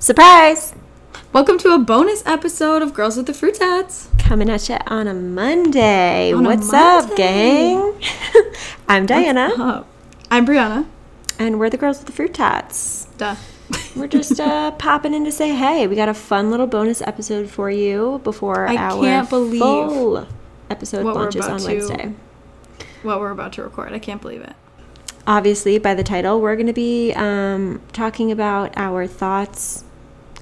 Surprise! Welcome to a bonus episode of Girls with the Fruit Tats. Coming at you on a Monday. On a What's up, gang? I'm Dianna, Uh, I'm Brianna. and we're the girls with the fruit tats. Duh. We're just uh, popping in to say hey. We got a fun little bonus episode for you before I our can't believe full episode launches on to- Wednesday. what we're about to record. I can't believe it. Obviously, by the title, we're going to be um, talking about our thoughts,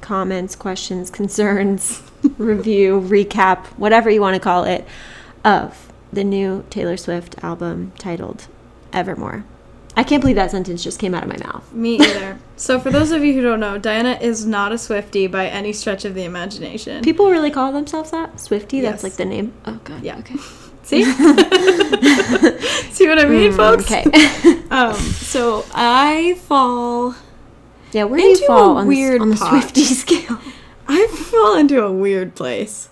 comments, questions, concerns, review, recap, whatever you want to call it, of the new Taylor Swift album titled Evermore. I can't believe that sentence just came out of my mouth. Me either. so, for those of you who don't know, Dianna is not a Swifty by any stretch of the imagination. People really call themselves that? Swifty? That's like the name? Oh, God. Yeah. Okay. See? See what I mean, folks? Mm, Okay. Um, so I fall. Yeah, where do you a fall on, weird weird on the. Swifty scale? I fall into a weird place.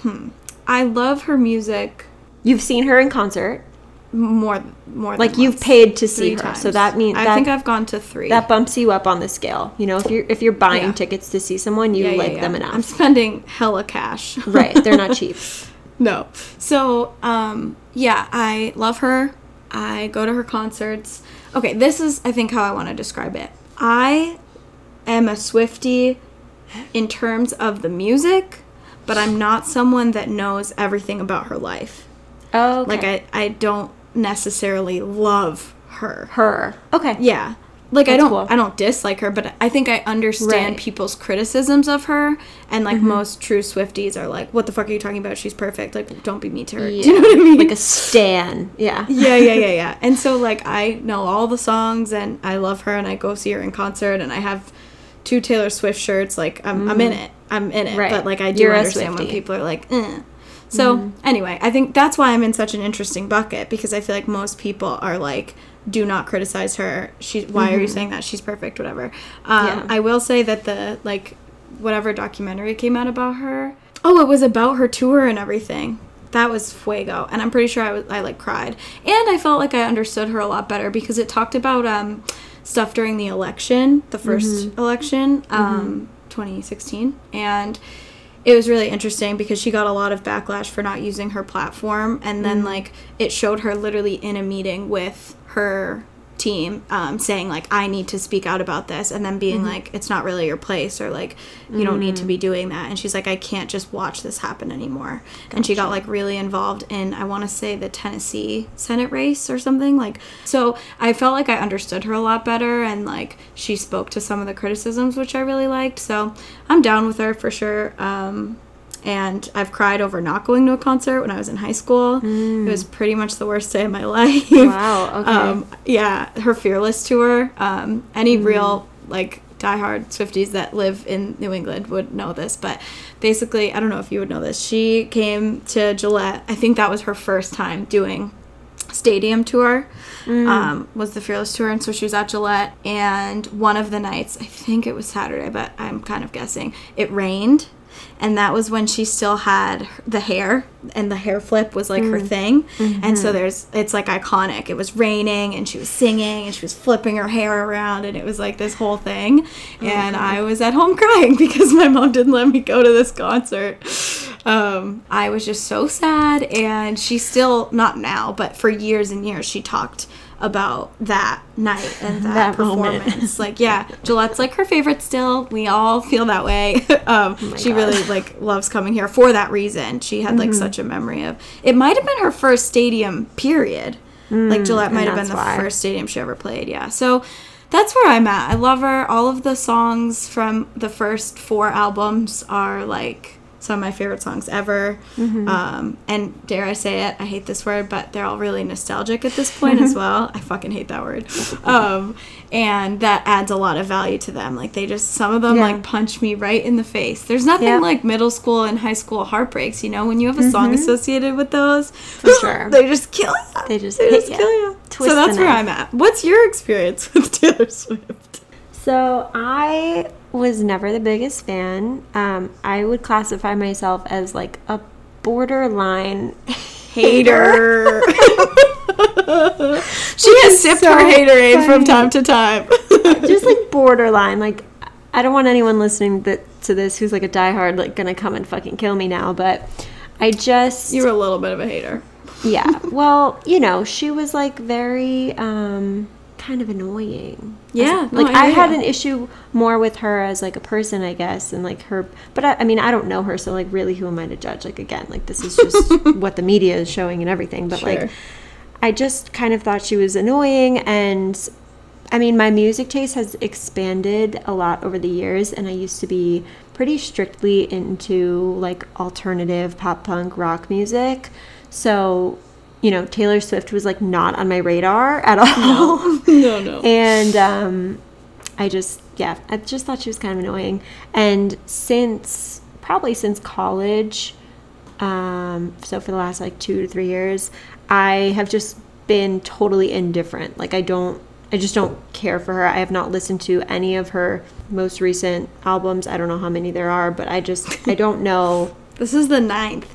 Hmm. I love her music You've seen her in concert. more more than Like you've once. paid to see Three her. So that means I that, think I've gone to three. that bumps you up on the scale. You know, if you're if you're buying Yeah. tickets to see someone, you yeah, like yeah. them enough. I'm spending hella cash. right. They're not cheap. no. So, um, yeah, I love her. I go to her concerts. Okay, this is, I think, how I want to describe it. I am a Swifty in terms of the music, but I'm not someone that knows everything about her life. Oh, Like, I, I don't necessarily love her. her. Okay. Yeah. Like I don't cool. I don't dislike her, but I think I understand Right. Mm-hmm. people's criticisms of her and like most true Swifties are like, What the fuck are you talking about? She's perfect. Like don't be mean to her. Yeah. Do you know what I mean? Like a stan. Yeah. yeah, yeah, yeah, yeah. And so like I know all the songs and I love her and I go see her in concert and I have two Taylor Swift shirts. Like I'm, I'm in it. I'm in it. Mm. Right. But like I do You're understand when people are like, eh. So anyway, I think that's why I'm in such an interesting bucket because I feel like most people are like, do not criticize her. She why are you saying that? She's perfect, whatever. Um, Yeah. I will say that the like whatever documentary came out about her. Oh, it was about her tour and everything. That was fuego, and I'm pretty sure I was I like cried, and I felt like I understood her a lot better because it talked about um stuff during the election, the 1st election, um, 2016, and it was really interesting because she got a lot of backlash for not using her platform and then like it showed her literally in a meeting with her team um, saying like i need to speak out about this and then being like it's not really your place or like you don't need to be doing that. And she's like i can't just watch this happen anymore. And she got like really involved in i want to say the tennessee senate race or something like so i felt like i understood her a lot better and like she spoke to some of the criticisms which i really liked so i'm down with her for sure um, and I've cried over not going to a concert when I was in high school. It was pretty much the worst day of my life. Wow, okay. Um, yeah, her Fearless tour. Um, any real like diehard Swifties that live in New England would know this, but basically, I don't know if you would know this. She came to Gillette. I think that was her first time doing stadium tour um, was the fearless tour and so she was at gillette and one of the nights i think it was saturday but i'm kind of guessing it rained and that was when she still had the hair and the hair flip was like her thing. And so there's it's like iconic. It was raining and she was singing and she was flipping her hair around and it was like this whole thing. And i was at home crying because my mom didn't let me go to this concert. Um, i was just so sad and she still not now but for years and years she talked about that night and that, That moment. performance. Like yeah gillette's like her favorite still. We all feel that way. Um, she God. really like loves coming here for that reason. She had like such a memory of it might have been her first stadium period. Like gillette might have been the why. first stadium she ever played yeah. So that's where i'm at. I love her. All of the songs from the first four albums are like some of my favorite songs ever. Um, and dare i say it i hate this word but they're all really nostalgic at this point as well. I fucking hate that word. Um, and that adds a lot of value to them. Like they just some of them Yeah. like punch me right in the face. There's nothing Yeah. like middle school and high school heartbreaks you know when you have a song associated with those For sure. they just kill you They just they just ya. kill you Twist so that's where i'm at. What's your experience with taylor swift? So I was never the biggest fan. Um, I would classify myself as like a borderline hater. she has sipped so her haterade from funny. time to time Just like borderline. Like I don't want anyone listening that, to this who's like a diehard, like gonna come and fucking kill me now, but I just You were a little bit of a hater. yeah. Well, you know, she was like very um kind of annoying. Yeah, As- no, like I I, had an issue more with her as like a person, I guess, and like her. But I, I mean, I don't know her, so like, really, who am I to judge? Like, again, like this is just what the media is showing and everything. But Sure. like, I just kind of thought she was annoying, and I mean, my music taste has expanded a lot over the years, and I used to be pretty strictly into like alternative pop punk rock music. So, you know, Taylor Swift was like not on my radar at all. no, no. and um, I just, yeah, I just thought she was kind of annoying. And since probably since college, um, so for the last like two to three years, I have just been totally indifferent. Like I don't, I just don't care for her. I have not listened to any of her most recent albums. I don't know how many there are, but I just, I don't know. This is the ninth.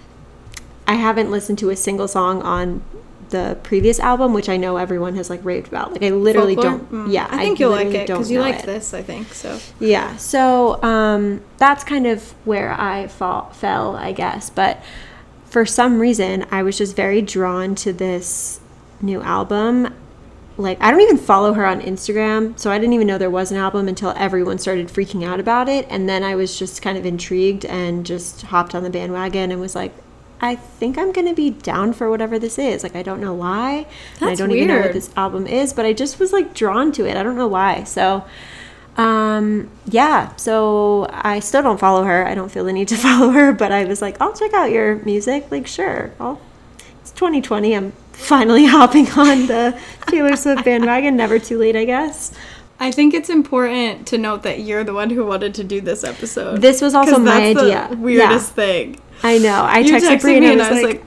I haven't listened to a single song on the previous album, which I know everyone has like raved about. Like I literally Folklore? don't. Mm. Yeah, I think you'll like it because you liked it. this. I think so. Yeah, so um, that's kind of where I fall, fell, I guess. But for some reason, I was just very drawn to this new album. Like, I don't even follow her on Instagram, so I didn't even know there was an album until everyone started freaking out about it. And then I was just kind of intrigued and just hopped on the bandwagon and was like, I think I'm going to be down for whatever this is. Like, I don't know why. and I don't even know what this album is, but I just was like drawn to it. I don't know why. So, um, yeah, so I still don't follow her. I don't feel the need to follow her, but I was like, I'll check out your music. Like, sure. I'll, it's 2020. I'm finally hopping on the Taylor Swift bandwagon. Never too late, I guess. I think it's important to note that you're the one who wanted to do this episode. This was also my that's idea. The weirdest thing. I know. I You texted, texted Brie me and I was, like,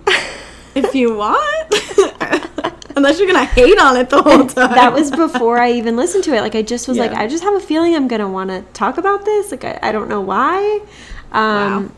if you want, unless you're gonna hate on it the whole time. that was before I even listened to it. Like I just was like, I just have a feeling I'm gonna want to talk about this. Like I, I don't know why. Um, Wow.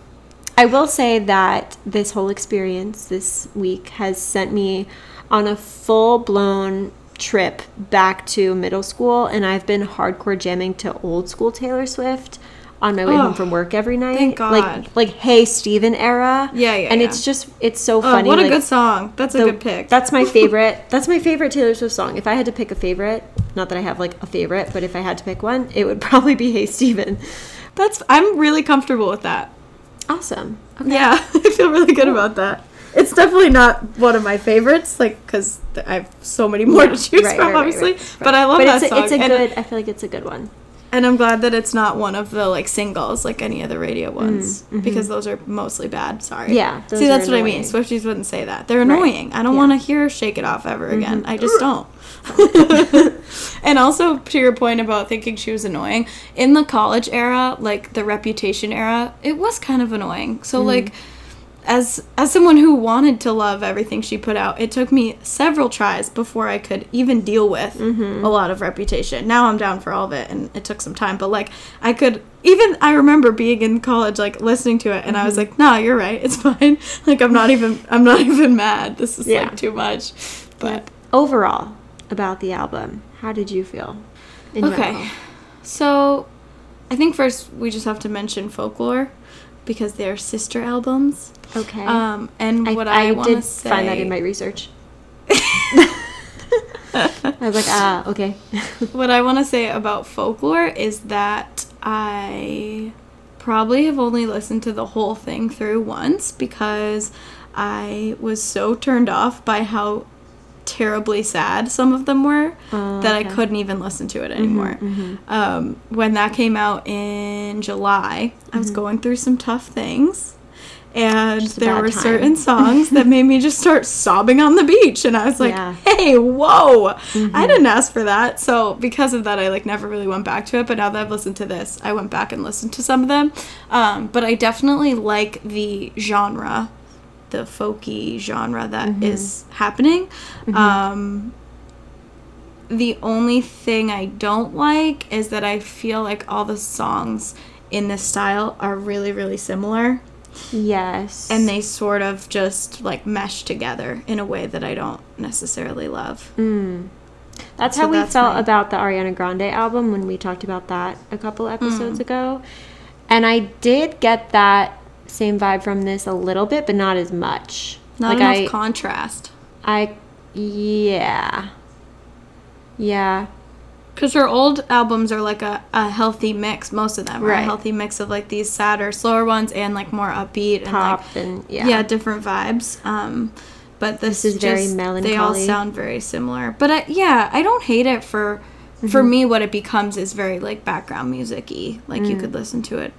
I will say that this whole experience this week has sent me on a full blown trip back to middle school, and I've been hardcore jamming to old school Taylor Swift on my way Oh, home from work every night. thank God. Like like Hey Stephen era. Yeah, yeah, And yeah. it's just it's so Oh, funny. what a like, good song. That's a the- good pick. That's my favorite. That's my favorite Taylor Swift song. If I had to pick a favorite, not that I have like a favorite, but if I had to pick one, it would probably be Hey Stephen. That's. I'm really comfortable with that. Awesome. Okay. Yeah, I feel really good about that. It's definitely not one of my favorites, like because I have so many more Yeah, to choose right, from, right, obviously. right, But I love but that it's a, song, it's a and, good. I feel like it's a good one. And I'm glad that it's not one of the like singles, like any of the radio ones, because those are mostly bad. Sorry. Mm, mm-hmm. Yeah, See, that's what I mean. Swifties wouldn't say that. They're annoying. I don't Yeah. Mm-hmm. want to hear "Shake It Off" ever again. I just don't. and also to your point about thinking she was annoying in the college era like the reputation era it was kind of annoying so like as as someone who wanted to love everything she put out it took me several tries before i could even deal with mm-hmm. a lot of reputation now i'm down for all of it and it took some time but like i could even i remember being in college like listening to it and i was mm-hmm. like nah you're right it's fine like i'm not even i'm not even mad this is Yeah. like too much but Overall, about the album, how did you feel? in Okay. general? So, I think first we just have to mention folklore because they're sister albums. Okay. Um, and I, what I, I want did say, find that in my research. I was like, ah, okay. what I want to say about folklore is that I probably have only listened to the whole thing through once because I was so turned off by how terribly sad some of them were Oh, that I okay. Mm-hmm, couldn't even listen to it anymore. Um, when that came out in July, I was going through some tough things. And Mm-hmm. Just there were time. certain songs that made me just start sobbing on the beach. And I was like, Yeah. Mm-hmm. hey, whoa, I didn't ask for that. So because of that, I like never really went back to it. But now that I've listened to this, I went back and listened to some of them. Um, but I definitely like the genre, the folky genre that is Mm-hmm. happening. Um, the only thing I don't like is that I feel like all the songs in this style are really, really similar. Yes. And they sort of just like mesh together in a way that I don't necessarily love. Mm. That's So how we that's felt my- about the Ariana Grande album when we talked about that a couple Mm. episodes ago. And I did get that same vibe from this a little bit, but not as much. Not like enough I, contrast. I, yeah, yeah, Because her old albums are like a, a healthy mix. Most of them are a Right. healthy mix of like these sadder, slower ones and like more upbeat and pop like and yeah, yeah, different vibes. Um, but this, This is very just- They all sound very similar. But I, yeah, I don't hate it for for Mm-hmm. me. What it becomes is very like background music-y. Like you could listen to it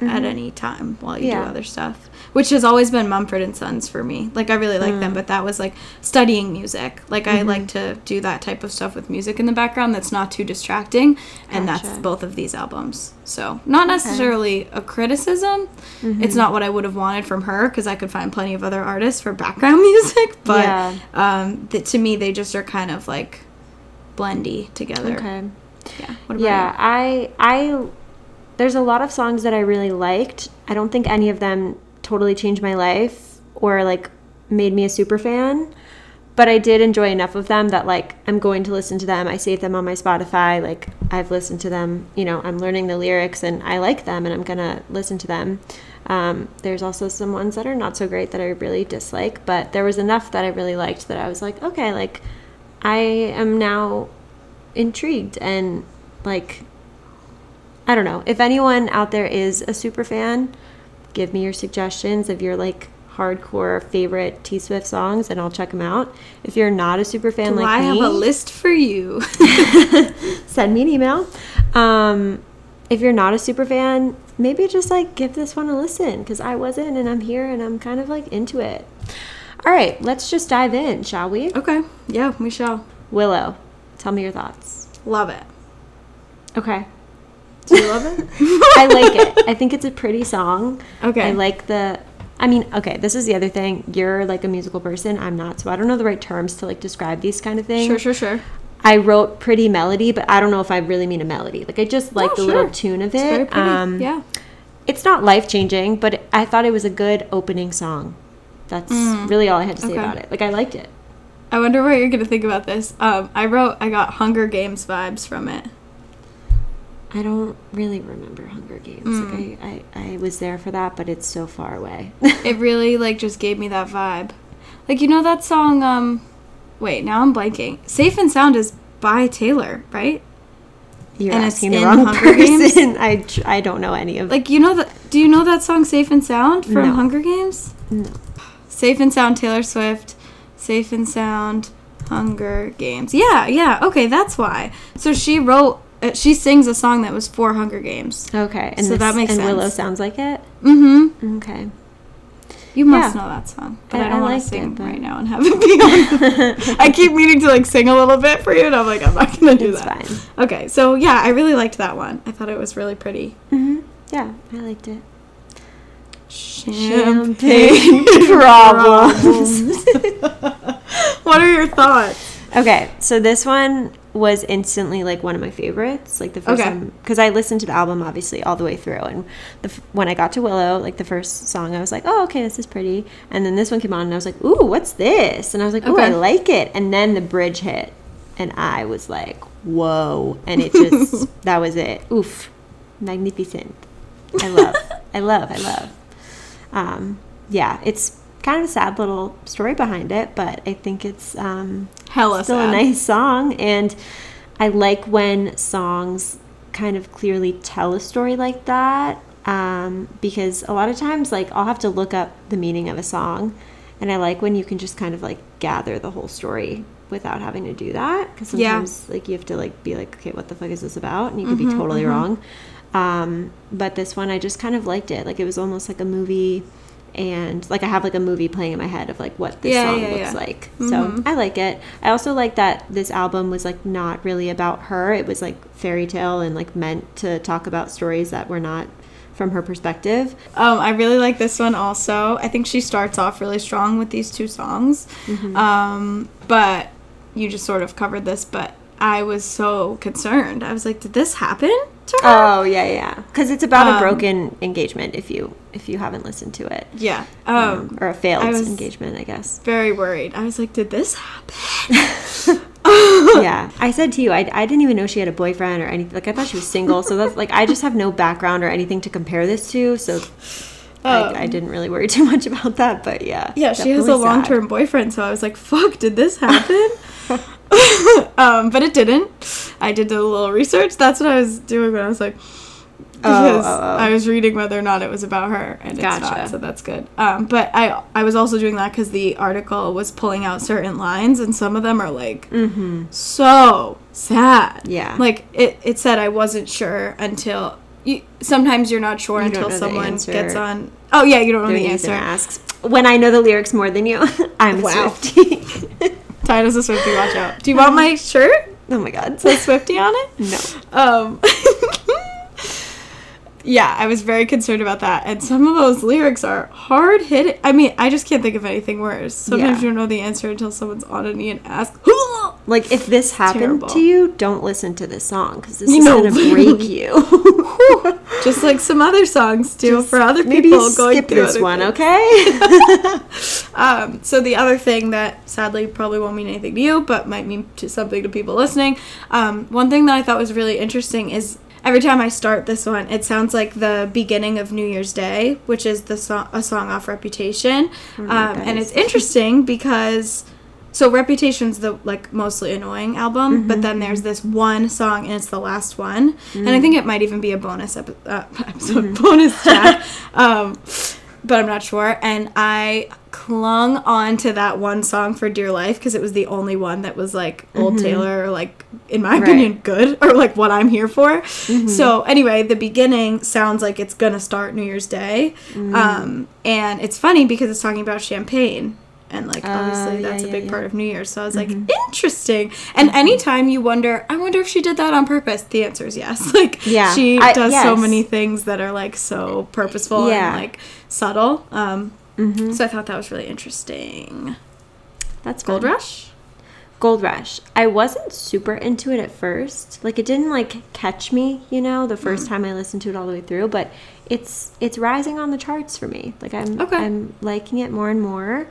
at any time while you Mm. Mm-hmm. Yeah. do other stuff. Which has always been Mumford and Sons for me. Like I really like Mm. them, but that was like studying music. Like I like to do that type of stuff with music in the background that's not too distracting, and that's both of these albums. So not necessarily a criticism. Mm-hmm. It's not what I would have wanted from her because I could find plenty of other artists for background music. But Yeah. um, th- to me, they just are kind of like blendy together. okay. Yeah. What about Yeah, you? I I there's a lot of songs that I really liked. I don't think any of them totally changed my life or like made me a super fan, but I did enjoy enough of them that like I'm going to listen to them. I save them on my Spotify. Like I've listened to them, you know, I'm learning the lyrics and I like them and I'm to listen to them. Um, there's also some ones that are not so great that I really dislike, but there was enough that I really liked that I was like, okay, like I am now intrigued and like I don't know. If anyone out there is a super fan, give me your suggestions of your like hardcore favorite T Swift songs and I'll check them out. If you're not a super fan Do like I me, have a list for you. send me an email. Um, if you're not a super fan, maybe just like give this one a listen because I wasn't and I'm here and I'm kind of like into it. All right, let's just dive in, shall we? okay. Yeah, we shall. Willow, tell me your thoughts. Love it. Okay. Do you love it? I like it. I think it's a pretty song. Okay. I like the. I mean, okay, this is the other thing. You're like a musical person. I'm not, so I don't know the right terms to like describe these kind of things. Sure, sure, sure. I wrote pretty melody, but I don't know if I really mean a melody. Like I just like Oh, the sure. little tune of it. It's very pretty. Um, yeah. It's not life changing, but I thought it was a good opening song. That's really all I had to say Mm. okay. about it. Like I liked it. I wonder what you're gonna think about this. Um, I wrote I got Hunger Games vibes from it. I don't really remember Hunger Games. Like I, I, I was there for that, but it's so far away. It really like just gave me that vibe. Like you know that song. Um, wait, now I'm blanking. Safe and Sound is by Taylor, right? You're And asking the wrong Hunger Games? person. I, I don't know any of Like you know that? Do you know that song "Safe and Sound" from No. Hunger Games? No. Safe and Sound, Taylor Swift. Safe and Sound, Hunger Games. Yeah, yeah. Okay, that's why. So she wrote. Uh, she sings a song that was for Hunger Games. Okay, and So that makes and Willow sounds like it. Mm-hmm. Okay, You must Yeah. know that song, but I- I, don't want to sing it, right now and have it be on. I keep meaning to like sing a little bit for you, and I'm like, I'm not gonna do it's that. fine. Okay, so yeah, I really liked that one. I thought it was really pretty. Mm hmm Yeah, I liked it. Champagne problems. what are your thoughts? Okay, so this one was instantly like one of my favorites. Like the first Okay. time, because I listened to the album obviously all the way through, and the, when I got to Willow, like the first song, I was like, oh, okay, this is pretty. And then this one came on, and I was like, ooh, what's this? And I was like, ooh, I like it. And then the bridge hit, and I was like, whoa! And it just that was it. Oof, magnificent. I love, I love, I love. Um, yeah, it's kind of a sad little story behind it, but I think it's um, Hella still sad. a nice song. And I like when songs kind of clearly tell a story like that um, because a lot of times, like, I'll have to look up the meaning of a song. And I like when you can just kind of like gather the whole story without having to do that because Yeah. sometimes like you have to like be like okay what the fuck is this about and you could Mm-hmm, be totally wrong um, but this one I just kind of liked it. Like it was almost like a movie, and like I have like a movie playing in my head of like what this Yeah, song yeah, looks yeah. like. Mhm. So I like it. I also like that this album was like not really about her. It was like fairy tale and like meant to talk about stories that were not from her perspective. Um, I really like this one also. I think she starts off really strong with these two songs. Mm-hmm. Um, but you just sort of covered this, but I was so concerned. I was like, did this happen to her? Oh yeah, yeah. Because it's about a Um, broken engagement. If you if you haven't listened to it, yeah. um, Um, or a failed I engagement, I guess. very worried. I was like, did this happen? yeah, I said to you, I, I didn't even know she had a boyfriend or anything. Like I thought she was single. So that's like I just have no background or anything to compare this to. So I, I didn't really worry too much about that. But yeah, Um, Yeah, she has a long term boyfriend, so I was like, fuck, did this happen? um, but it didn't. I did a little research. That's what I was doing when I was like, because oh, oh. I was reading whether or not it was about her, and it's not, so that's good. Um, but I I was also doing that because the article was pulling out certain lines, and some of them are like so sad. Mm-hmm. Yeah. like it it said I wasn't sure until. You, sometimes you're not sure You until someone gets on. Oh yeah, you don't know the answer. asks when I know the lyrics more than you. I'm Wow. a Swiftie. Titus a Swifty, watch out. Do you want my shirt? Oh my god. Says Swifty on it? no. Um Yeah, I was very concerned about that. And some of those lyrics are hard hit. I mean, I just can't think of anything worse. Sometimes Yeah. you don't know the answer until someone's on a knee and asks. Like if this happened terrible. to you, don't listen to this song because this You is know, gonna break you. Just like some other songs do for other people Maybe skip this one, things. okay? Um, so the other thing that sadly probably won't mean anything to you, but might mean to something to people listening. Um, one thing that I thought was really interesting is every time I start this one, it sounds like the beginning of New Year's Day, which is the song a song off Reputation, um, and it's interesting because. So Reputation's the like mostly annoying album, but then there's this one song and it's the last one, and I think it might even be a bonus epi- uh, episode, bonus track. Um, but I'm not sure. And I clung on to that one song for dear life because it was the only one that was like old mm-hmm. Taylor, or like in my opinion, good or like what I'm here for. Mm-hmm. So anyway, the beginning sounds like it's gonna start New Year's Day, mm. um, and it's funny because it's talking about champagne. And like obviously yeah, that's a big yeah. part of New Year's, so I was like, interesting. And anytime you wonder, I wonder if she did that on purpose. The answer is yes. Like Yeah, she I- does so many things that are like so purposeful Yeah. and like subtle. Um, Mm-hmm. So I thought that was really interesting. That's Gold fun. Rush. Gold Rush. I wasn't super into it at first. Like it didn't like catch me, you know, the Mm. first time I listened to it all the way through, but it's it's rising on the charts for me. Like I'm Okay. I'm liking it more and more.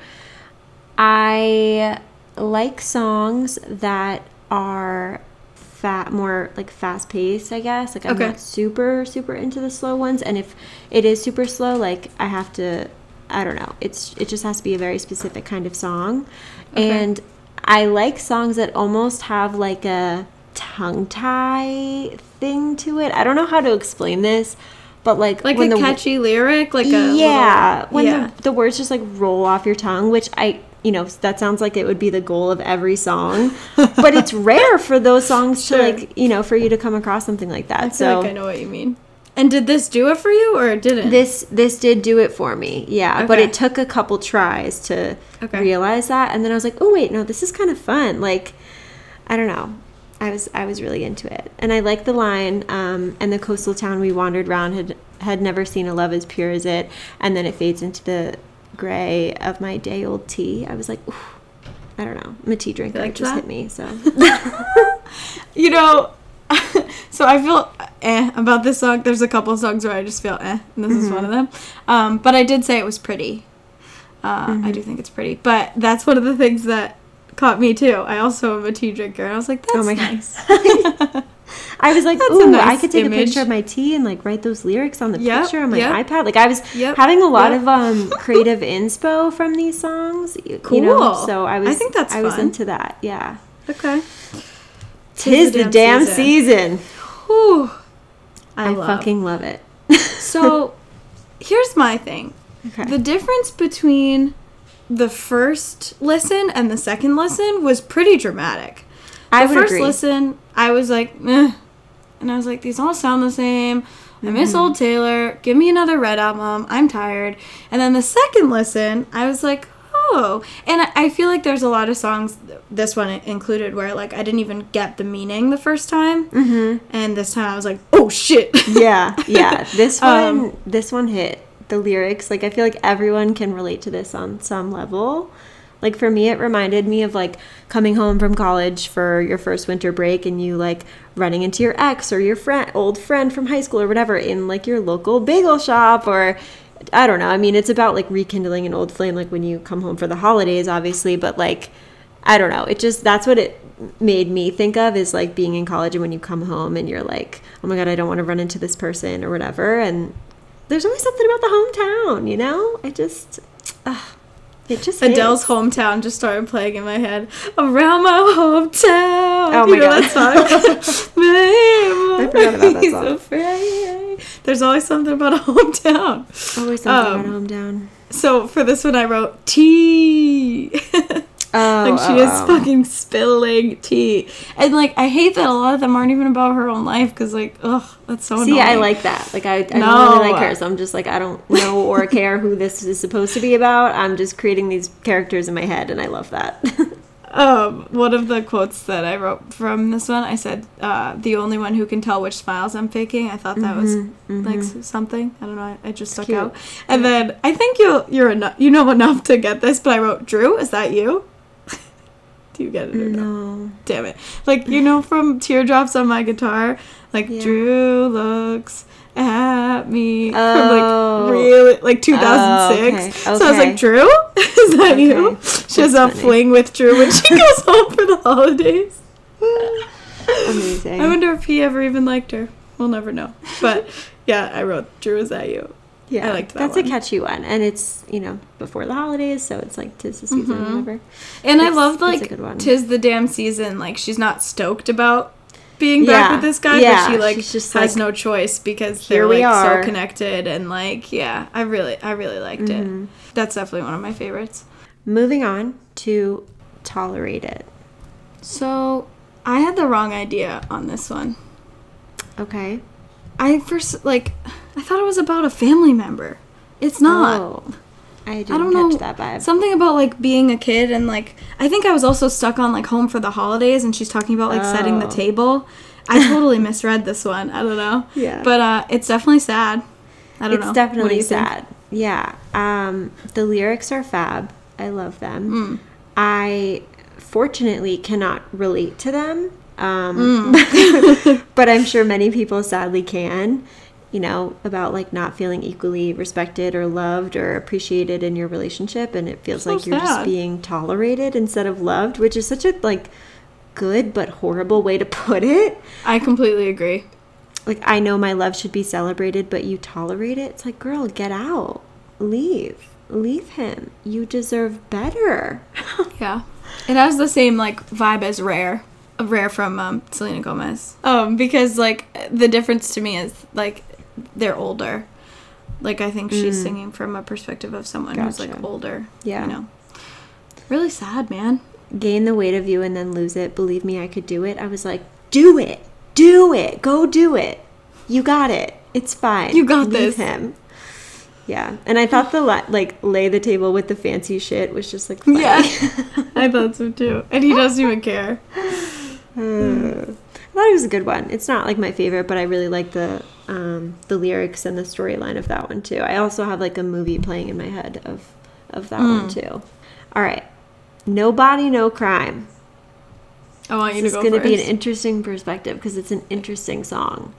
I like songs that are fat more like fast paced, I guess. Like I'm Okay. not super super into the slow ones and if it is super slow, like I have to I don't know. It's it just has to be a very specific kind of song. Okay. And I like songs that almost have like a tongue tie thing to it. I don't know how to explain this, but like Like when a the catchy lyric, like a yeah, little- when yeah. The, the words just like roll off your tongue, which I you know that sounds like it would be the goal of every song, but it's rare for those songs Sure. to like you know for you to come across something like that. I feel so like I know what you mean. And did this do it for you, or didn't? this this did do it for me yeah but it took a couple tries to Okay. realize that and then i was like oh wait no this is kind of fun like i don't know i was i was really into it and i like the line um, and the coastal town we wandered round had had never seen a love as pure as it and then it fades into the gray of my day old tea i was like i don't know i'm a tea drinker like it just that? hit me so you know, so I feel eh about this song. There's a couple songs where I just feel eh, and this is Mm-hmm. one of them. Um, but I did say it was pretty. Uh, Mm-hmm. I do think it's pretty, but that's one of the things that caught me too. I also am a tea drinker, and I was like, "That's Oh my nice." I was like, ooh, I could take image. a picture of my tea and like write those lyrics on the Yep, picture on my yep. iPad. Like I was Yep, having a lot of um creative inspo from these songs. y- You know, Cool. so I I was think that's I was into that. Yeah. okay. Tis the damn season. Whew. I, I, love. fucking love it. So, here's my thing. okay. The difference between the first listen and the second listen was pretty dramatic. The I would first agree. listen, I was like, eh. And I was like, these all sound the same. I miss Mm-hmm. old Taylor. Give me another Red album. I'm tired. And then the second listen, I was like, oh. And I- feel like there's a lot of songs, this one included, where like I didn't even get the meaning the first time. Mm-hmm. And this time I was like, oh shit. yeah, yeah. This Um, one, this one hit the lyrics. Like I feel like everyone can relate to this on some level. Like for me, it reminded me of like coming home from college for your first winter break, and you like running into your ex or your friend, old friend from high school or whatever, in like your local bagel shop or. I don't know. I mean, it's about like rekindling an old flame, like when you come home for the holidays, obviously. But like, I don't know. It just that's what it made me think of is like being in college and when you come home and you're like, oh my god, I don't want to run into this person or whatever. And there's always something about the hometown, you know. I just, it just Adele's hits. hometown just started playing in my head. Around my hometown. Oh you my know God. that song? I forgot about that song. Afraid. There's always something about a hometown. Always something Um, about hometown. So for this one, I wrote tea. Oh, like she oh, is oh. fucking spilling tea, and like I hate that a lot of them aren't even about her own life because like ugh, that's so See, annoying. I like that. Like, I, I don't No. really like her, so I'm just like, I don't know or care who this is supposed to be about. I'm just creating these characters in my head, and I love that. Um, one of the quotes that I wrote from this one, I said, uh, "The only one who can tell which smiles I'm faking." I thought that was like s- something. I don't know. I- It just stuck out. And then I think you you're enough. You know enough to get this, but I wrote, "Drew, is that you?" Do you get it? Or no? no. Damn it! Like you know from Teardrops on My Guitar, like Yeah. Drew looks at me Oh. from like oh. really like 2006. Oh, okay. So I was like, Drew, is that you? Okay. She has a fling with Drew when she goes home for the holidays. Amazing. I wonder if he ever even liked her. We'll never know. But yeah, I wrote Drew is that you. Yeah, I liked that That's one. a catchy one, and it's you know before the holidays, so it's like tis the season, or Mhm. whatever. And I It's- love it's a like good one. tis the damn season. Like she's not stoked about being back with this guy, Yeah, but she like she's just has like, no choice because they're like are." so connected and like yeah, I really I really liked it. Mhm. That's definitely one of my favorites. Moving on to tolerate it. So I had the wrong idea on this one. Okay. I first like I thought it was about a family member. It's not. Oh, I I don't know that vibe. something about like being a kid and like I think I was also stuck on like home for the holidays and she's talking about like setting the Oh. table. I totally misread this one. I don't know. Yeah. But uh it's definitely sad. I don't it's know. Do definitely you think? sad. Yeah. Um, the lyrics are fab. I love them. Mm. I fortunately cannot relate to them. Um, Mm. but I'm sure many people sadly can. You know, about like not feeling equally respected or loved or appreciated in your relationship, and it feels So like you're just being tolerated instead of loved, which is such a like good but horrible way to put it. I completely agree. Like I know my love should be celebrated, but you tolerate it. It's like, girl, get out, leave, leave him. You deserve better. Yeah. It has the same like vibe as Rare. Rare from um, Selena Gomez. Um, because like the difference to me is like they're older. Like I think she's Mm. singing from a perspective of someone who's like older. Yeah. You know. Really sad, man. Gain the weight of you and then lose it. Believe me, I could do it. I was like, do it, do it, go do it. You got it. It's fine. You got Leave this. him. Yeah, and I thought the la- like lay the table with the fancy shit was just like funny. Yeah. I thought so too. And he doesn't even care. Uh, I thought it was a good one. It's not like my favorite, but I really like the um, the lyrics and the storyline of that one too. I also have like a movie playing in my head of of that one Mm. too. All right, no body, no crime. I want you This to go going to be an interesting perspective because it's an interesting song.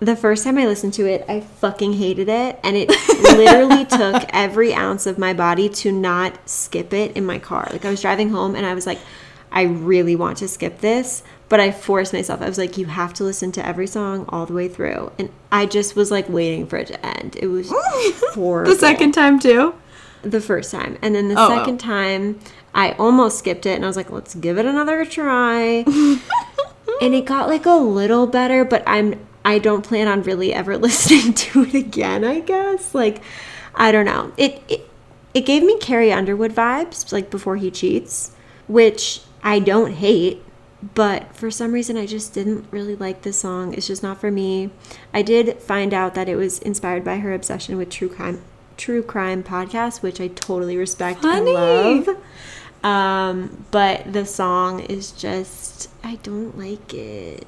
The first time I listened to it, I fucking hated it, and it literally took every ounce of my body to not skip it in my car. Like I was driving home, and I was like, I really want to skip this, but I forced myself. I was like, you have to listen to every song all the way through, and I just was like waiting for it to end. It was horrible. the second time too. the first time, and then the Oh, oh. second time, I almost skipped it, and I was like, let's give it another try. and it got like a little better, but I'm I don't plan on really ever listening to it again. I guess like I don't know. It it, it gave me Carrie Underwood vibes, like before he cheats, which I don't hate. But for some reason, I just didn't really like the song. It's just not for me. I did find out that it was inspired by her obsession with true crime, true crime podcasts, which I totally respect Funny. and love. Um, but the song is just I don't like it.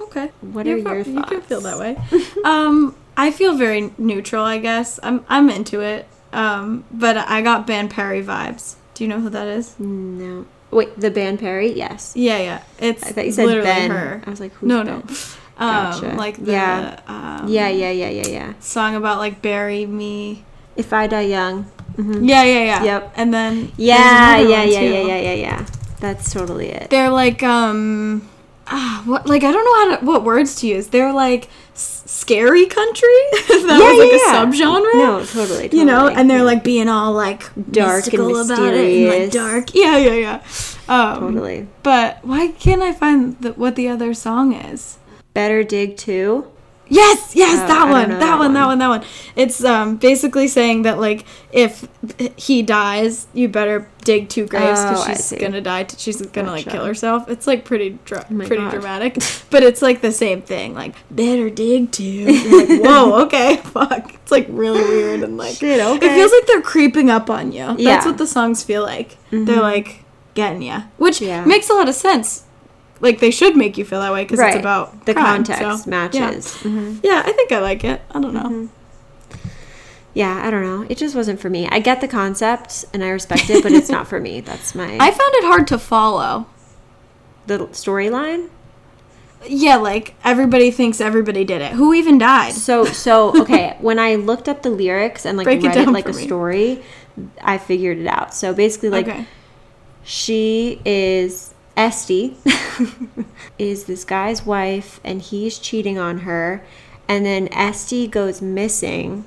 Okay. What You're are fu- your You can feel that way. um, I feel very neutral. I guess I'm I'm into it. Um, but I got Band Perry vibes. Do you know who that is? No. Wait, the band Perry? Yes. Yeah, yeah. It's I thought you said literally Ben. her. I was like, who's No, Ben? no. Um, like the Yeah. um, Yeah, yeah, yeah, yeah, yeah. song about like bury me. If I die young. Mhm. Yeah, yeah, yeah. Yep. And then Yeah, yeah, yeah, yeah, yeah, yeah, yeah. That's totally it. They're like um ah, what like I don't know how to what words to use. They're like s- scary country. That was like a subgenre. No, totally, You know, and they're yeah. like being all like Dark and mystical about it and like dark. Yeah, yeah, yeah. Um, totally. But why can't I find the, what the other song is? Better dig two. Yes, yes, Oh, that one, that, that one, that one. one, that one. It's um basically saying that like if he dies, you better dig two graves Oh, because I she's gonna die. T- she's gonna like kill herself. It's like pretty dra- Oh pretty God. dramatic, but it's like the same thing. Like better dig two. You're like whoa, okay, fuck. It's like really weird and like Shit, it feels like they're creeping up on you. Yeah. That's what the songs feel like. They're like getting you, which Yeah. makes a lot of sense. Like they should make you feel that way because Right. it's about the crime, context so, matches. Yeah. Mhm. Yeah, I think I like it. I don't know. Yeah, I don't know. It just wasn't for me. I get the concept and I respect it, but it's not for me. That's my I found it hard to follow. the storyline. Yeah, like everybody thinks everybody did it. Who even died? So so okay, when I looked up the lyrics and like Break read it, down like a me. story, I figured it out. So basically like okay. she is Este is this guy's wife and he's cheating on her. And then Este goes missing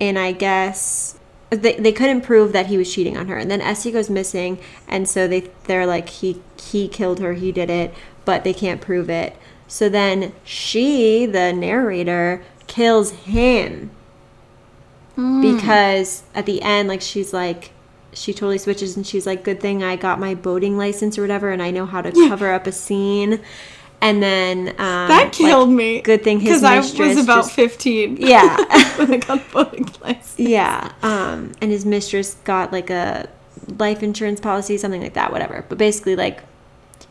and I guess they, they couldn't prove that he was cheating on her. And then Este goes missing and so they they're like he he killed her he did it but they can't prove it. So then she the narrator kills him. Hmm. Because at the end like she's like she totally switches and she's like good thing i got my boating license or whatever and i know how to cover up a scene and then um, That killed like, me. good thing his Because I was about just- 15. Yeah. when I got a voting license. yeah um and his mistress got like a life insurance policy something like that whatever but basically like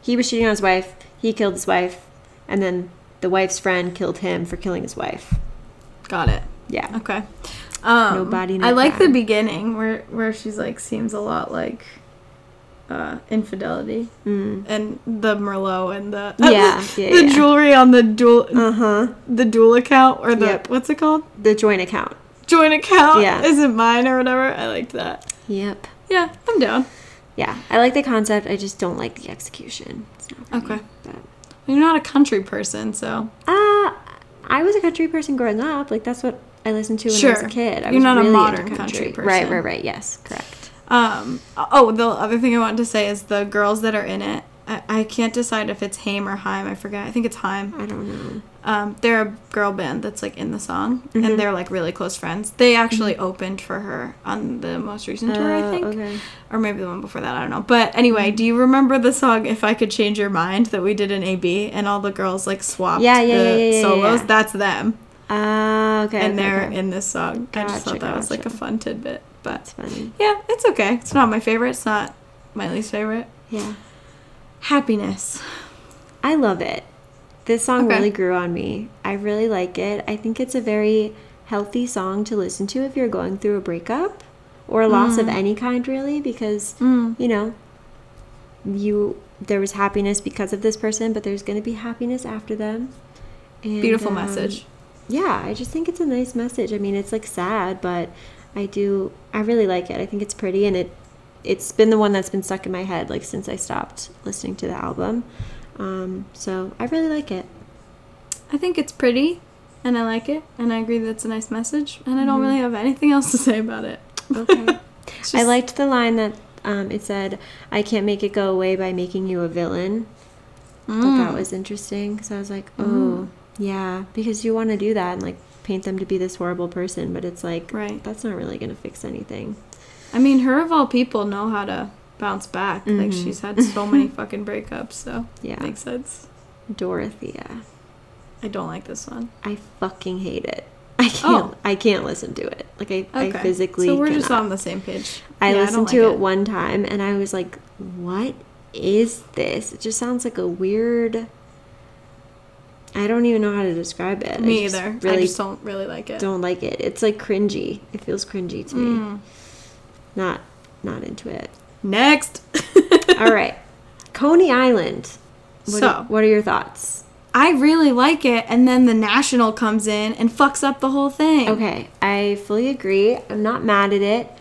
he was cheating on his wife he killed his wife and then the wife's friend killed him for killing his wife Got it. yeah Okay. Um, No I like the beginning where where she's like seems a lot like uh, infidelity mm. and the Merlot and the Yeah, yeah, the yeah. jewelry on the dual uh-huh the dual account or the Yep. what's it called the joint account joint account Yeah. isn't mine or whatever. I liked that. yep Yeah, I'm down. Yeah, I like the concept. I just don't like the execution. Not me, Okay. but- You're not a country person, so Uh, I was a country person growing up. Like that's what I listened to when I was a kid. I You're was not a modern country Right, person. right, right. Yes, correct. Um. Oh, the other thing I wanted to say is the girls that are in it. I, I can't decide if it's Haim or Haim. I forget. I think it's Haim. I don't know. Um, they're a girl band that's like in the song, Mm-hmm. and they're like really close friends. They actually opened for her on the most recent tour, I Oh, think, okay. or maybe the one before that. I don't know. But anyway, do you remember the song "If I Could Change Your Mind" that we did in AB, and all the girls like swapped Yeah, yeah, the yeah, solos? That's them, Ah, okay. and okay, they're okay. in this song. I just thought that was like a fun tidbit, but It's funny. yeah, it's okay. It's not my favorite. It's not my least favorite. Yeah, Happiness. I love it. This song Okay. really grew on me. I really like it. I think it's a very healthy song to listen to if you're going through a breakup or a loss of any kind, really, because Mm. you know, you there was happiness because of this person, but there's going to be happiness after them. And, Beautiful um, message. Yeah, I just think it's a nice message. I mean, it's like sad, but I do I really like it. I think it's pretty and it it's been the one that's been stuck in my head like since I stopped listening to the album. Um, so I really like it. I think it's pretty, and I like it, and I agree that it's a nice message, and Mm-hmm. I don't really have anything else to say about it. Okay. It's I liked the line that um, it said, "I can't make it go away by making you a villain." Thought that Mm. was interesting because I was like, "Oh, yeah," because you want to do that and like paint them to be this horrible person, but it's like Right. that's not really going to fix anything. I mean, her of all people know how to bounce back. Like Mhm. she's had so many fucking breakups, so Yeah, makes sense. Dorothea. I don't like this one. I fucking hate it. I can't. Oh. I can't listen to it. Like I, I Okay. physically. So we're just on the same page. I Yeah, listened don't to like it. one time and I was like, "What is this?" It just sounds like a weird. I don't even know how to describe it. Me I either. Really I just don't really like it. don't like it. It's like cringy. It feels cringy to me. Mm. Not not into it. Next. All right, Coney Island. What So- are, what are your thoughts? I really like it, and then the national comes in and fucks up the whole thing. Okay, I fully agree. I'm not mad at it.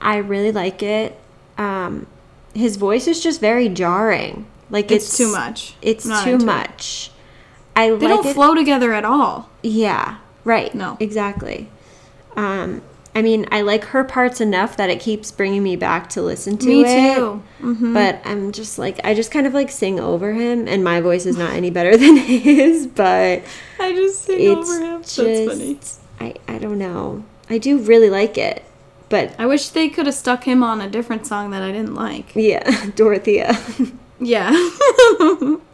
I really like it. Um, his voice is just very jarring. Like It's, it's, too much. It's too much. it. I They like don't it. flow together at all. Yeah, right. No. exactly. Um, I mean, I like her parts enough that it keeps bringing me back to listen to Me it. too. hmm But I'm just like, I just kind of like sing over him, and my voice is not any better than his. But I just sing it's over him. just, That's funny. I I don't know. I do really like it, but I wish they could have stuck him on a different song that I didn't like. yeah, Dorothea. Yeah.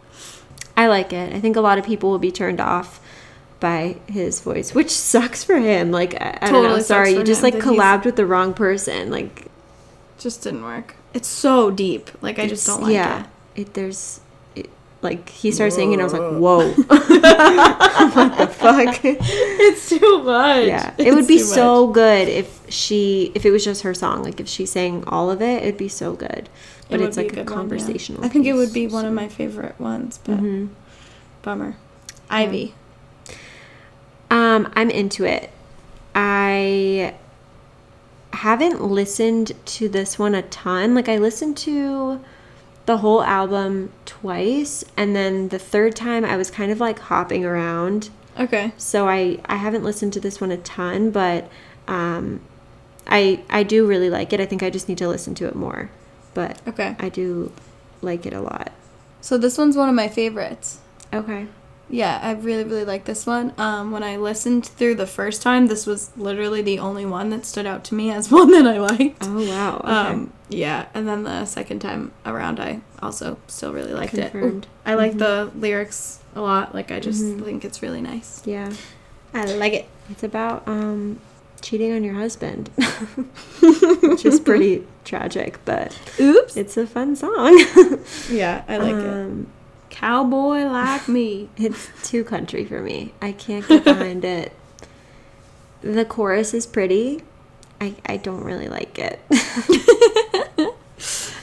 I like it. I think a lot of people will be turned off by his voice, which sucks for him. Like I, I don't know. Sorry, you just like collabed with the wrong person. Like just didn't work. It's so deep. Like I just don't like yeah, it. it. There's it, like he started singing, and I was like, whoa, what the fuck? It's too much. yeah, it would be so good if she if it was just her song. Like if she sang all of it, it'd be so good. But it's like a, conversational. I think it would be one of my favorite ones, but Mhm. bummer. Ivy. Um, I'm into it. I haven't listened to this one a ton. Like I listened to the whole album twice, and then the third time I was kind of like hopping around. Okay. So I I haven't listened to this one a ton, but um, I I do really like it. I think I just need to listen to it more, but Okay. I do like it a lot. So this one's one of my favorites. Okay. Yeah, I really, really like this one. Um, when I listened through the first time, this was literally the only one that stood out to me as one that I liked. Oh wow. Okay. Um, yeah, and then the second time around, I also still really liked it. Confirmed. Ooh, I like the lyrics a lot. Like, I just Mhm. think it's really nice. yeah. I like it. It's about um, cheating on your husband, which is pretty tragic, but Oops. it's a fun song. Yeah, I like it. um, Cowboy like me. It's too country for me. I can't get behind it. The chorus is pretty. I, I don't really like it.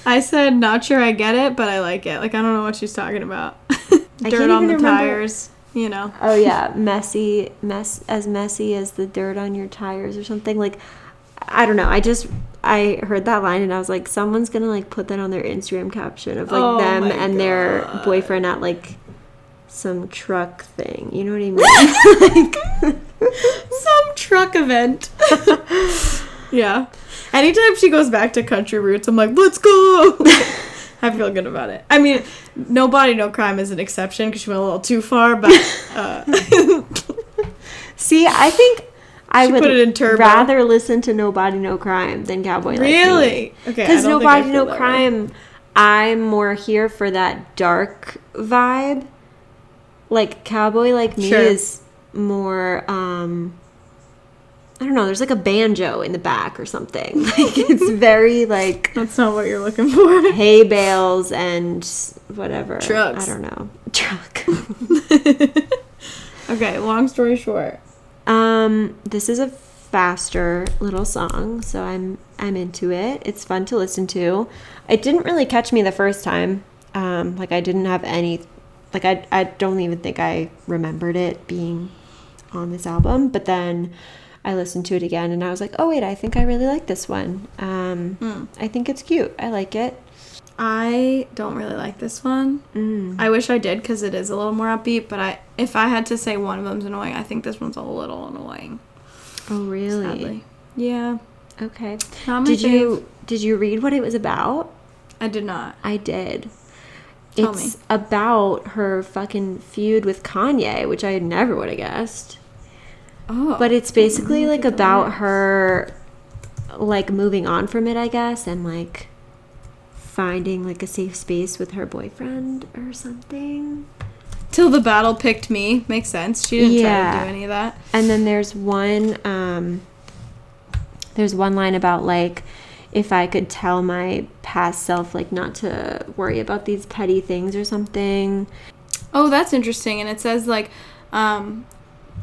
I said, not sure I get it, but I like it. Like, I don't know what she's talking about. Dirt on the remember- tires, you know. oh yeah, messy, mess as messy as the dirt on your tires or something. Like I don't know. I just I heard that line and I was like, someone's gonna like put that on their Instagram caption of like Oh them and their boyfriend at like some truck thing. You know what I mean? like, Some truck event. yeah. Anytime she goes back to country roots, I'm like, let's go. I feel good about it. I mean, no body, no crime is an exception because she went a little too far, but uh, See, I think I She would put it in turbo. rather listen to Nobody No Crime than Cowboy Like Me. really, okay. Because don't think I Nobody feel No that way. Crime, I'm more here for that dark vibe. Like Cowboy Like Me Sure. is more um I don't know, there's like a banjo in the back or something. Like it's very like That's not what you're looking for. hay bales and whatever. Trucks. I don't know. Truck. okay, long story short. Um, this is a faster little song, so I'm I'm into it. It's fun to listen to. It didn't really catch me the first time. Um, like I didn't have any like I I don't even think I remembered it being on this album, but then I listened to it again and I was like, "Oh wait, I think I really like this one." Um, Mm. I think it's cute. I like it. I don't really like this one. Mm. I wish I did because it is a little more upbeat. But I, if I had to say one of them's annoying, I think this one's a little annoying. Oh really? Sadly, yeah. Okay. Did fave. you did you read what it was about? I did not. I did. Tell it's me. about her fucking feud with Kanye, which I never would have guessed. Oh, But it's basically Mm, like about her like moving on from it, I guess, and like finding like a safe space with her boyfriend or something. till the battle picked me makes sense. She didn't try to do any of that. And then there's one um there's one line about like if I could tell my past self like not to worry about these petty things or something. Oh, that's interesting. And it says like, um,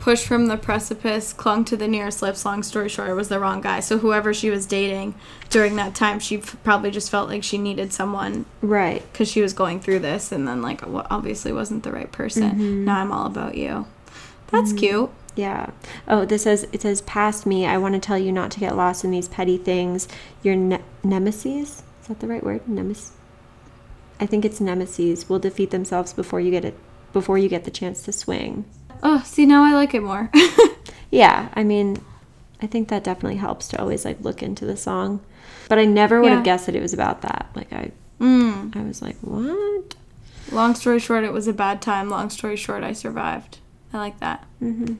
pushed from the precipice, clung to the nearest lips. Long story short, it was the wrong guy. So whoever she was dating during that time, she f- probably just felt like she needed someone Right. because she was going through this, and then like obviously wasn't the right person. Mhm. Now I'm all about you. That's cute. Yeah. Oh, this says it says past me. I want to tell you not to get lost in these petty things. Your ne- nemesis. Is that the right word? Nemesis. I think it's nemesis will defeat themselves before you get it before you get the chance to swing. Oh, see now I like it more. Yeah, I mean, I think that definitely helps to always like look into the song. But I never would Yeah. have guessed that it was about that. Like I mm. I was like, "What?" Long story short, it was a bad time. Long story short, I survived. I like that. hmm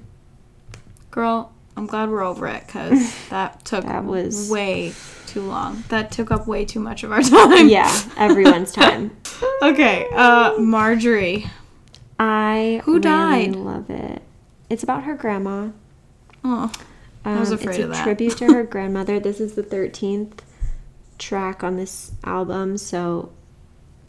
Girl, I'm glad we're over it because that took That was- way too long. That took up way too much of our time. Yeah, everyone's time. Okay, uh, Marjorie. I Who really died? love it. It's about her grandma. Oh, I was Um, afraid it's a of that. tribute to her grandmother. This is the 13th track on this album, so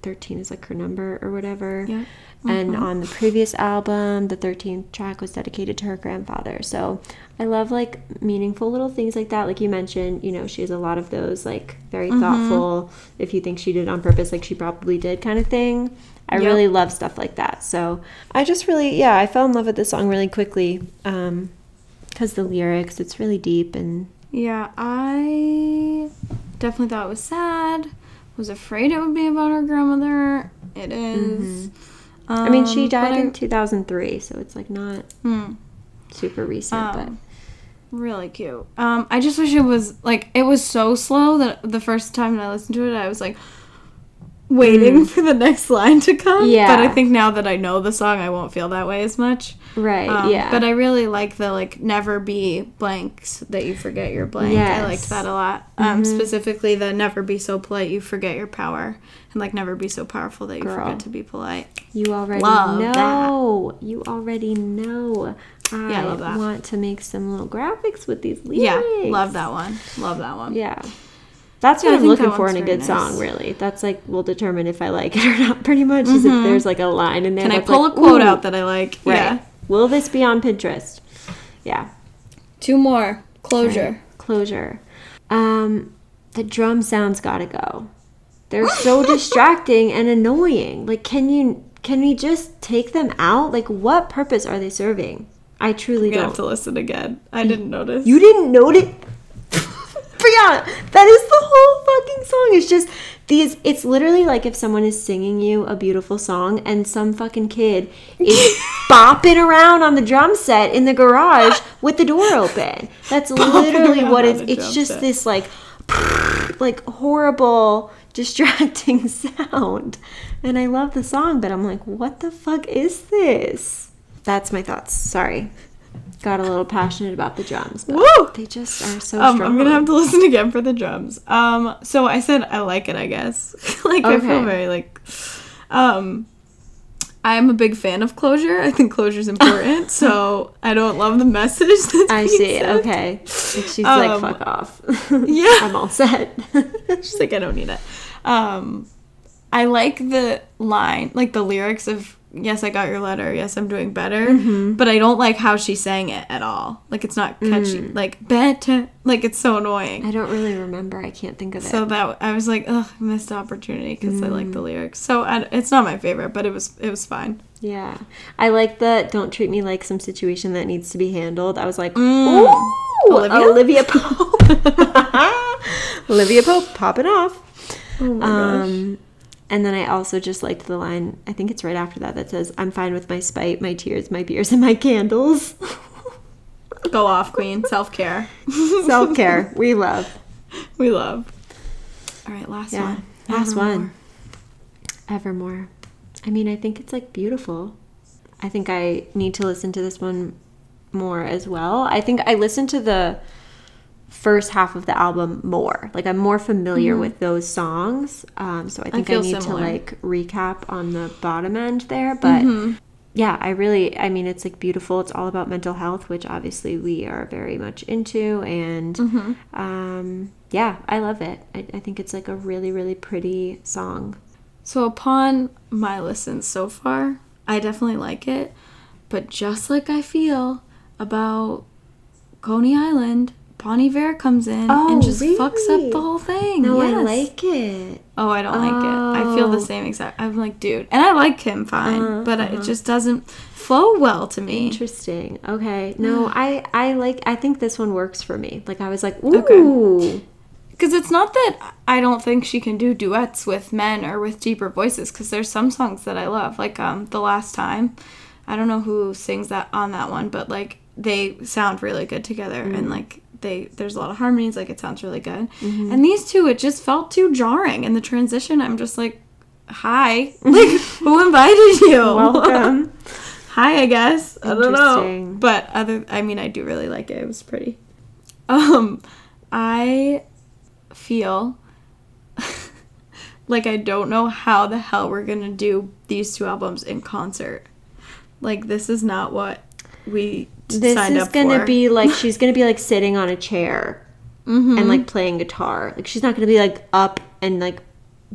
13 is like her number or whatever. yeah. And Mhm. on the previous album, the 13th track was dedicated to her grandfather. So I love like meaningful little things like that. Like you mentioned, you know, she has a lot of those like very Mm-hmm. thoughtful, if you think she did it on purpose, like she probably did kind of thing. I Yep. really love stuff like that. So I just really, yeah, I fell in love with this song really quickly. Um, because the lyrics, it's really deep and Yeah, I definitely thought it was sad. Was afraid it would be about her grandmother. It is. I mean, she Um, died but I- in 2003, so it's like not Hmm. super recent, Um, really cute. Um, I just wish it was like it was so slow that the first time I listened to it, I was like waiting for the next line to come. Mm. Yeah. But I think now that I know the song, I won't feel that way as much. Right, Um, yeah. But I really like the like never be blanks that you forget your blank. I liked Mm-hmm. that a lot. Um, specifically the never be so polite you forget your power, and like never be so powerful that you Girl. forget to be polite. You already Love know. You already know. I, Yeah, I love that. want to make some little graphics with these lyrics. Yeah, love that one. Love that one. Yeah. That's what I I'm looking for in a good nice. song, really. That's like will determine if I like it or not, pretty much. Is if there's like a line in there. Mm-hmm. Can I pull like, a quote out that I like? Right. Yeah. Will this be on Pinterest? Yeah. Two more. Closure. Closure. Um, the drum sounds gotta go. They're so distracting and annoying. Like, can you can we just take them out? Like, what purpose are they serving? I truly I'm don't. have to listen again. I didn't notice. You didn't notice? That is the whole fucking song. It's just these, it's literally like if someone is singing you a beautiful song and some fucking kid is bopping around on the drum set in the garage with the door open. That's literally what it's, it's just set. this like, like horrible, distracting sound. And I love the song, but I'm like, what the fuck is this? That's my thoughts. Sorry. Got a little passionate about the drums. But Woo! They just are so Um, strong. I'm gonna have to listen again for the drums. Um, so I said I like it. I guess. like I feel very like. Um, I'm a big fan of closure. I think closure is important. so I don't love the message. That's I see. sent. Okay. She's Um, like, fuck off. yeah. I'm all set. She's like, I don't need it. Um, I like the line, like the lyrics of "Yes, I got your letter. Yes, I'm doing better," Mm-hmm. but I don't like how she sang it at all. Like it's not catchy. Like better. Like it's so annoying. I don't really remember. I can't think of it. So that I was like, ugh, missed opportunity because I like Mm. the lyrics. So I, it's not my favorite, but it was it was fine. yeah. I like the don't treat me like some situation that needs to be handled. I was like, Mm. ooh, Olivia? Olivia, Pope. Olivia Pope popping off. Oh my Um, and then I also just liked the line, I think it's right after that, that says, I'm fine with my spite, my tears, my beers, and my candles. Go off, Queen. Self care. Self care. We love. we love. All right, last Yeah. one. Last Evermore. one. Evermore. I mean, I think it's like beautiful. I think I need to listen to this one more as well. I think I listened to the first half of the album more. Like I'm more familiar with those songs. Um, so I think I, feel need similar. to like recap on the bottom end there. But yeah, I really, I mean, it's like beautiful. It's all about mental health, which obviously we are very much into. And um, yeah, I love it. I, I think it's like a really, really pretty song. So upon my listen so far, I definitely like it. But just like I feel about Coney Island, Bon Iver comes in Oh, and just fucks up the whole thing. No, I like it. Oh, I don't like it. I feel the Oh. same exact. I'm like, dude, and I like him fine, Uh, but it just doesn't flow well to me. Interesting. Okay. No, I I like I think this one works for me. Like I was like, Okay. ooh. Because it's not that I don't think she can do duets with men or with deeper voices. Because there's some songs that I love, like um, "The Last Time." I don't know who sings that on that one, but like they sound really good together, and like they there's a lot of harmonies. Like it sounds really good. And these two, it just felt too jarring. And the transition, I'm just like, "Hi, like who invited you? Welcome. Hi, I guess. I don't know. But other I mean I do really like it. It was pretty. Um I feel like I don't know how the hell we're going to do these two albums in concert. Like this is not what we this is gonna for. be like she's gonna be like sitting on a chair Mm-hmm. and like playing guitar. Like she's not gonna be like up and like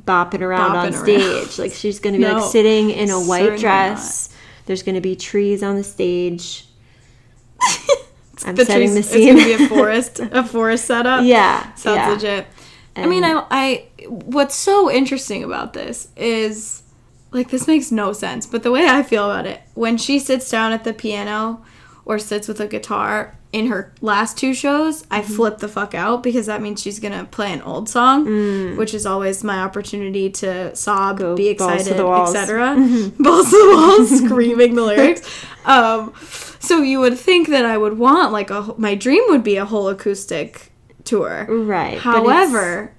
bopping around on Bopping stage. Like she's gonna be No, like sitting in a white dress. There's gonna be trees on the stage. I'm the setting trees- the scene. It's gonna be a forest, a forest setup. yeah, Sounds yeah. legit. I mean, I, I, what's so interesting about this is, like, this makes no sense, but the way I feel about it, when she sits down at the piano or sits with a guitar in her last two shows, I Mm-hmm. flip the fuck out because that means she's gonna play an old song, which is always my opportunity to sob, Mm. Go be excited, the walls. etc. Balls to the walls, screaming the lyrics. Um, so you would think that I would want like a my dream would be a whole acoustic tour. Right. However,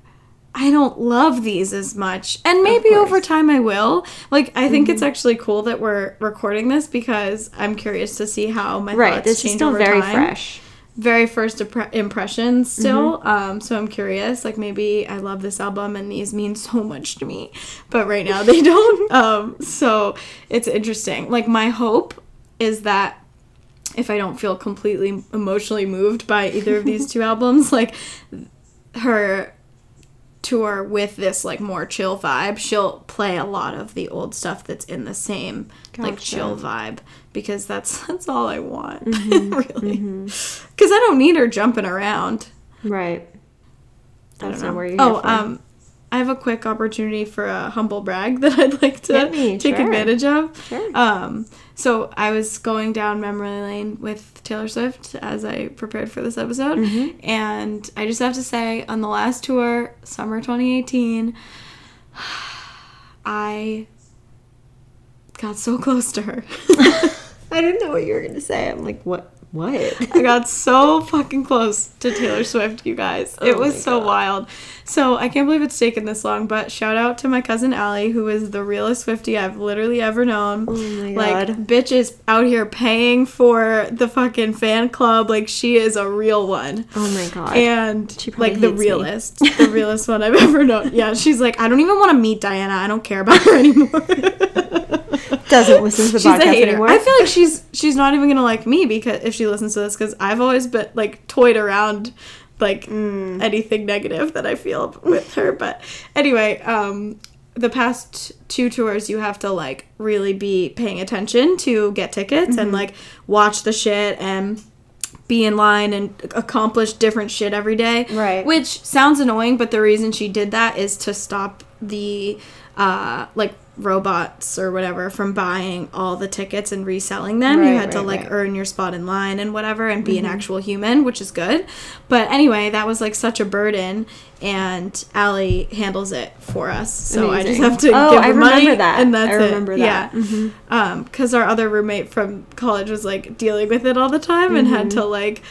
I don't love these as much. And maybe over time I will. Like I think it's actually cool that we're recording this because I'm curious to see how my right. thoughts This is still over very time. fresh. Very first impre- impressions still. Mm-hmm. Um so I'm curious like maybe I love this album and these mean so much to me, but right now they don't. um so it's interesting. Like my hope is that if I don't feel completely emotionally moved by either of these two albums, like her tour with this like more chill vibe, she'll play a lot of the old stuff that's in the same like chill vibe because that's that's all I want Mm-hmm. really. Cuz I don't need her jumping around. Right. I That's not where you're Oh, um I have a quick opportunity for a humble brag that I'd like to me, take sure. advantage of. Sure. Um, so I was going down memory lane with Taylor Swift as I prepared for this episode, Mm-hmm. and I just have to say, on the last tour, summer 2018, I got so close to her. I didn't know what you were gonna say. I'm like, what? What? I got so fucking close to Taylor Swift, you guys. It Oh was so God. wild. So I can't believe it's taken this long, but shout out to my cousin Allie, who is the realest Swifty I've literally ever known. Oh my Like, God. bitch is out here paying for the fucking fan club. Like, she is a real one. oh my god. And She like the realest. the realest one I've ever known. Yeah, she's like, I don't even want to meet Dianna. I don't care about her anymore. Doesn't listen to the she's podcast anymore. I feel like she's she's not even gonna like me because if she listens to this because I've always been like toyed around like Mm. anything negative that I feel with her. But anyway, um, the past two tours you have to like really be paying attention to get tickets Mm-hmm. and like watch the shit and be in line and accomplish different shit every day. Right. Which sounds annoying, but the reason she did that is to stop the uh like robots or whatever from buying all the tickets and reselling them. you Right, had to like right. earn your spot in line and whatever and be an actual human, which is good. But anyway, that was like such a burden and Allie handles it for us. So I just have to Oh, give her I remember money that. and that's I remember it. that. Mm-hmm. Yeah. Um, because our other roommate from college was like dealing with it all the time and had Mm-hmm. to like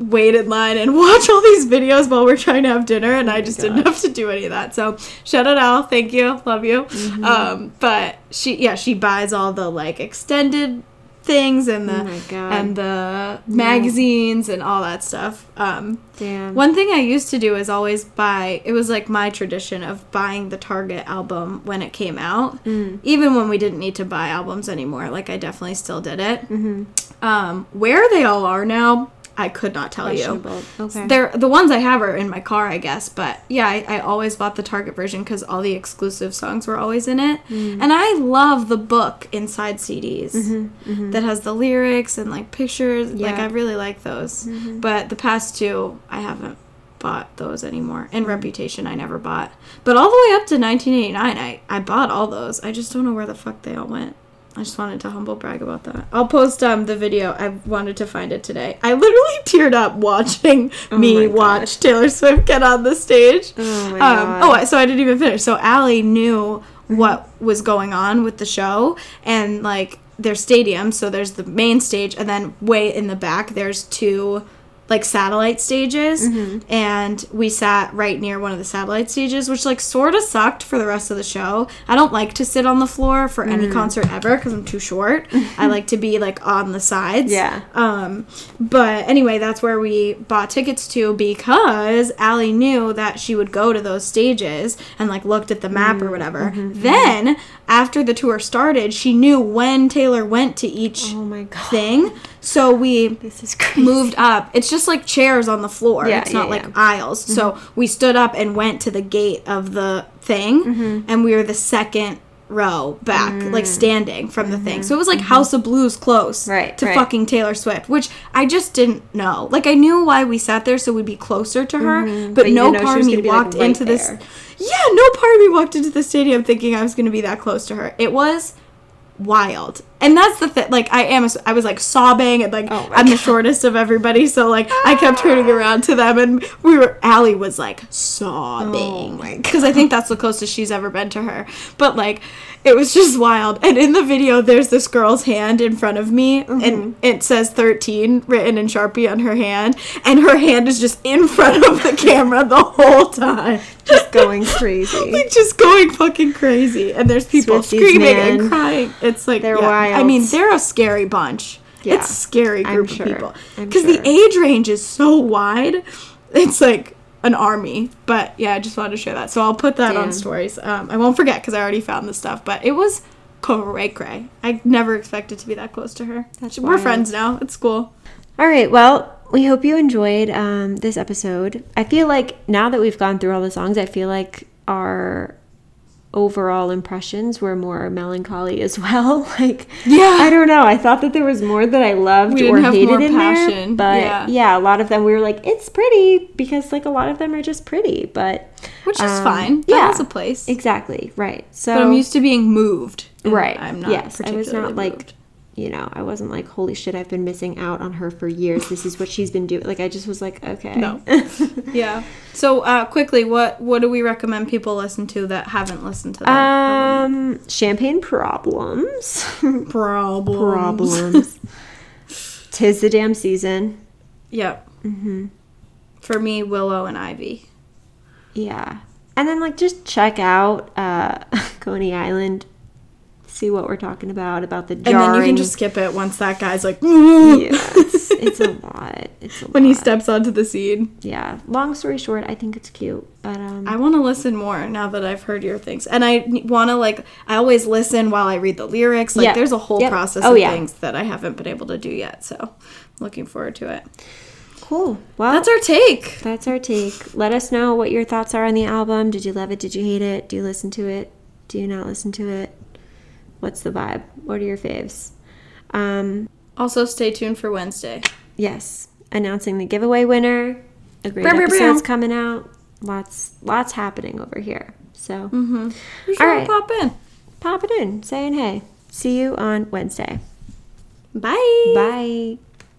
wait in line and watch all these videos while we're trying to have dinner and I just didn't Oh have to do any of that. So shout out Al, thank you, love you. Mm-hmm. Um, but she yeah, she buys all the like extended things and the Oh and the magazines and all that stuff. Um Damn. one thing I used to do is always buy. It was like my tradition of buying the Target album when it came out, Mm. even when we didn't need to buy albums anymore. Like I definitely still did it. Mm-hmm. Um, where they all are now, I could not tell you. Okay. They're the ones I have are in my car, I guess. But yeah, I, I always bought the Target version because all the exclusive songs were always in it, Mm. and I love the book inside CDs Mm-hmm, that has the lyrics and like pictures. Like I really like those. Mm-hmm. But the past two, I haven't bought those anymore. And Reputation, I never bought. But all the way up to 1989, I I bought all those. I just don't know where the fuck they all went. I just wanted to humble brag about that. I'll post um the video. I wanted to find it today. I literally teared up watching me my watch Taylor Swift get on the stage. Oh my um, God. oh, so I didn't even finish. So Allie knew what was going on with the show and like their stadium. So there's the main stage, and then way in the back there's two like satellite stages. Mm-hmm. And we sat right near one of the satellite stages which like sort of sucked for the rest of the show. I don't like to sit on the floor for any mm. concert ever because i'm too short. I like to be like on the sides. Yeah. um but anyway that's where we bought tickets to because Allie knew that she would go to those stages and like looked at the map or mm. whatever. Mm-hmm. Mm-hmm. Then after the tour started she knew when taylor went to each Oh my god. thing. So we This is crazy. moved up. It's just like chairs on the floor. Yeah, it's not yeah, like yeah. Mm-hmm. aisles. So we stood up and went to the gate of the thing, Mm-hmm. and we were the second row back, like standing from the thing. So it was like Mm-hmm. House of Blues close Right, to right. fucking Taylor Swift, which I just didn't know. Like I knew why we sat there so we'd be closer to her, but, Mm-hmm. But you no didn't know she part of me gonna like, walked right into this. Yeah, no part of me walked into the stadium thinking I was going to be that close to her. It was wild. And that's the thing. Like I am, I was like sobbing and like Oh I'm the shortest of everybody, so like I kept turning around to them, and we were. Allie was like sobbing Oh because I think that's the closest she's ever been to her. But like, it was just wild. And in the video, there's this girl's hand in front of me, Mm-hmm. and it says 13 written in Sharpie on her hand, and her hand is just in front of the camera the whole time. Just going crazy. like just going fucking crazy, and there's people Swifties, screaming man. and crying. It's like They're yeah. I mean, they're a scary bunch. Yeah, it's a scary group sure. of people because sure. the age range is so wide. It's like an army. But yeah, I just wanted to share that. So I'll put that on stories. Um, I won't forget because I already found the stuff. But it was cray cray. I never expected to be that close to her. That's We're wild. friends now. It's cool. All right. Well, we hope you enjoyed um, this episode. I feel like now that we've gone through all the songs, I feel like our overall impressions were more melancholy as well. like, Yeah. I don't know. I thought that there was more that I loved or hated in passion. there, but Yeah. yeah. a lot of them we were like, it's pretty because like a lot of them are just pretty, but Which is um, fine. That yeah, has a place. exactly right. So but I'm used to being moved. right. I'm not yes, I was not like. You know, I wasn't like, holy shit, I've been missing out on her for years. This is what she's been doing. Like, I just was like, okay. No. Yeah. So uh, quickly, what what do we recommend people listen to that haven't listened to them? Um, champagne problems. Problems. problems. Tis the damn season. Yep. Mm-hmm. For me, Willow and Ivy. Yeah. And then like just check out uh Coney Island. See what we're talking about about the And then you can just skip it once that guy's like, yeah, it's, it's a lot. It's a when he steps onto the scene. Yeah. Long story short, I think it's cute, but um, I want to listen more now that I've heard your things, and I want to like. I always listen while I read the lyrics. Like, there's a whole Yep. process Oh, of yeah. things that I haven't been able to do yet. So, looking forward to it. cool. Well, That's our take. That's our take. Let us know what your thoughts are on the album. Did you love it? Did you hate it? Do you listen to it? Do you not listen to it? What's the vibe? What are your faves? Um, Also, stay tuned for Wednesday. yes, announcing the giveaway winner. A great Bow, bow, bow. coming out. Lots, lots happening over here. So should All right. pop in. pop it in, saying hey. See you on Wednesday. Bye. Bye.